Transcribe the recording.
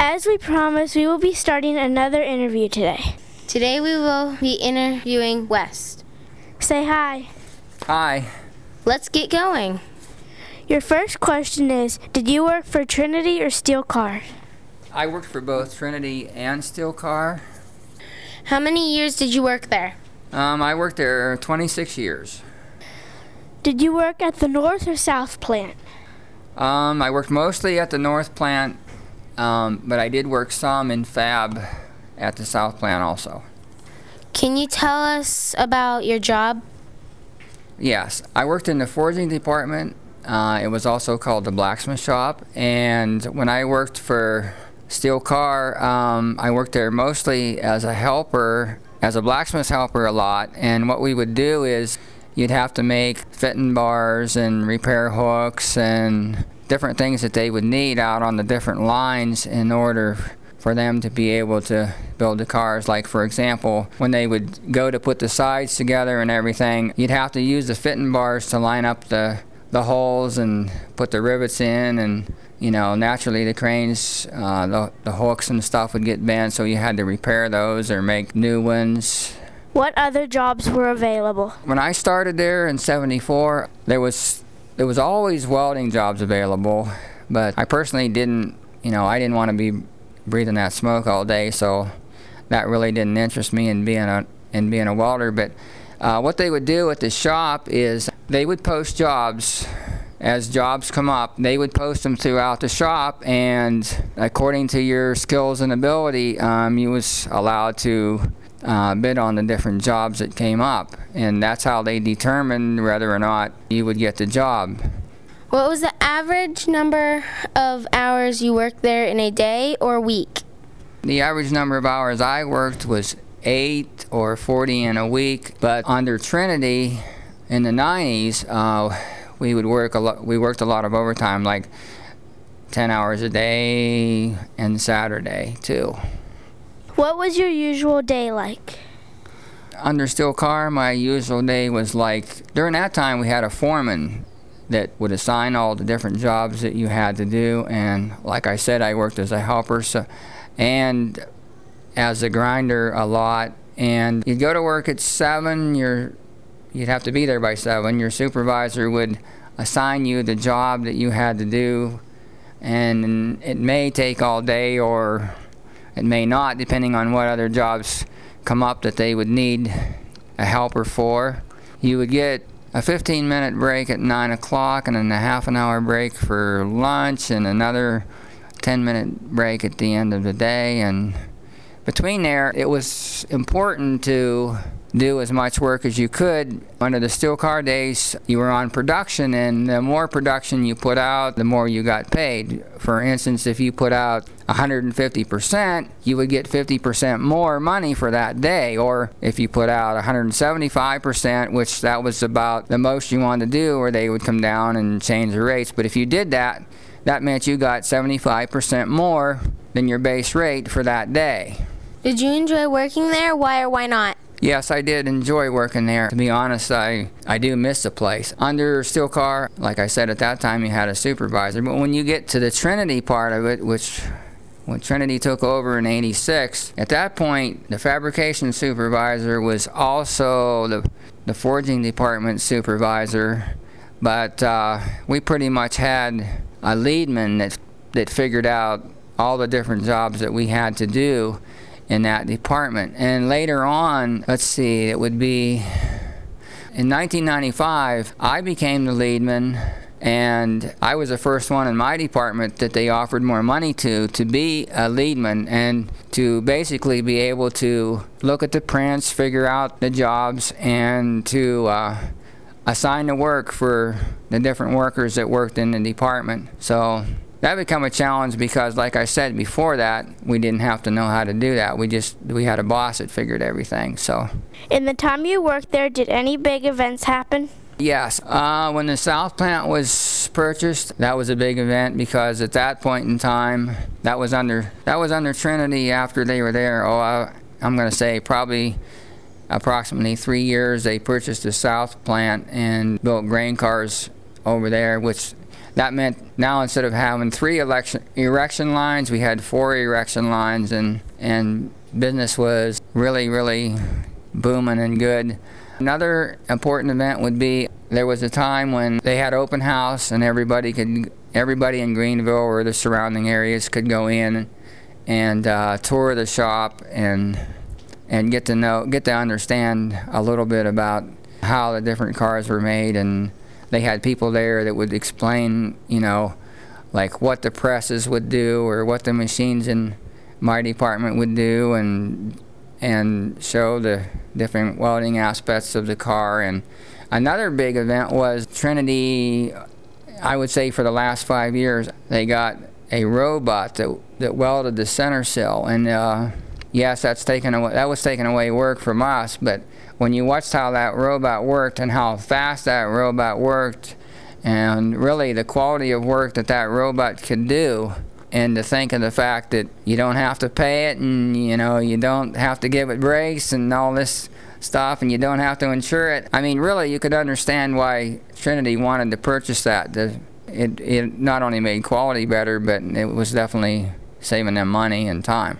As we promised, we will be starting another interview today. Today we will be interviewing Wes. Say hi. Hi. Let's get going. Your first question is Did you work for Trinity or Steel Car? I worked for both Trinity and Steel Car. How many years did you work there? Um, I worked there 26 years. Did you work at the North or South plant? Um, I worked mostly at the North plant, um, but I did work some in Fab at the South plant also. Can you tell us about your job? Yes, I worked in the forging department. Uh, it was also called the blacksmith shop. And when I worked for Steel Car, um, I worked there mostly as a helper, as a blacksmith helper a lot. And what we would do is you'd have to make fitting bars and repair hooks and different things that they would need out on the different lines in order for them to be able to build the cars. Like, for example, when they would go to put the sides together and everything, you'd have to use the fitting bars to line up the, the holes and put the rivets in. And, you know, naturally the cranes, uh, the, the hooks and stuff would get bent, so you had to repair those or make new ones. What other jobs were available? When I started there in 74, there was there was always welding jobs available, but I personally didn't, you know, I didn't want to be breathing that smoke all day, so that really didn't interest me in being a in being a welder. But uh, what they would do at the shop is they would post jobs as jobs come up. They would post them throughout the shop, and according to your skills and ability, um, you was allowed to uh, bid on the different jobs that came up, and that's how they determined whether or not you would get the job. What was the average number of hours you worked there in a day or week? The average number of hours I worked was eight or 40 in a week, but under Trinity in the 90s, uh, we would work a lot. We worked a lot of overtime, like 10 hours a day and Saturday too. What was your usual day like? Under Steel Car, my usual day was like during that time we had a foreman that would assign all the different jobs that you had to do, and like I said, I worked as a helper, so and as a grinder a lot. And you'd go to work at seven. Your you'd have to be there by seven. Your supervisor would assign you the job that you had to do, and it may take all day or it may not, depending on what other jobs come up that they would need a helper for. You would get a 15 minute break at 9 o'clock and then a half an hour break for lunch and another 10 minute break at the end of the day. And between there, it was important to do as much work as you could. Under the steel car days, you were on production, and the more production you put out, the more you got paid. For instance, if you put out 150%, you would get 50% more money for that day. Or if you put out 175%, which that was about the most you wanted to do, or they would come down and change the rates. But if you did that, that meant you got 75% more than your base rate for that day. Did you enjoy working there? Why or why not? Yes, I did enjoy working there. To be honest, I, I do miss the place. Under Steel Car, like I said at that time, you had a supervisor. But when you get to the Trinity part of it, which when Trinity took over in 86, at that point, the fabrication supervisor was also the, the forging department supervisor. But uh, we pretty much had a leadman that, that figured out all the different jobs that we had to do in that department. And later on, let's see, it would be in 1995, I became the leadman. And I was the first one in my department that they offered more money to to be a leadman and to basically be able to look at the prints, figure out the jobs, and to uh, assign the work for the different workers that worked in the department. So that became a challenge because like i said before that we didn't have to know how to do that. We just we had a boss that figured everything so. In the time you worked there, did any big events happen? yes. Uh, when the south plant was purchased that was a big event because at that point in time that was under that was under trinity after they were there. Oh I, i'm going to say probably approximately three years they purchased the south plant and built grain cars over there which that meant now instead of having three election, erection lines, we had four erection lines, and, and business was really, really booming and good. Another important event would be there was a time when they had open house and everybody could everybody in Greenville or the surrounding areas could go in and uh, tour the shop and and get to know get to understand a little bit about how the different cars were made and they had people there that would explain you know like what the presses would do or what the machines in my department would do and and show the different welding aspects of the car. And another big event was Trinity I would say for the last five years they got a robot that that welded the center sill and uh, yes that's taken away that was taking away work from us but when you watched how that robot worked and how fast that robot worked and really the quality of work that that robot could do and to think of the fact that you don't have to pay it and you know you don't have to give it breaks and all this stuff and you don't have to insure it. I mean really you could understand why trinity wanted to purchase that. The, it, it not only made quality better but it was definitely saving them money and time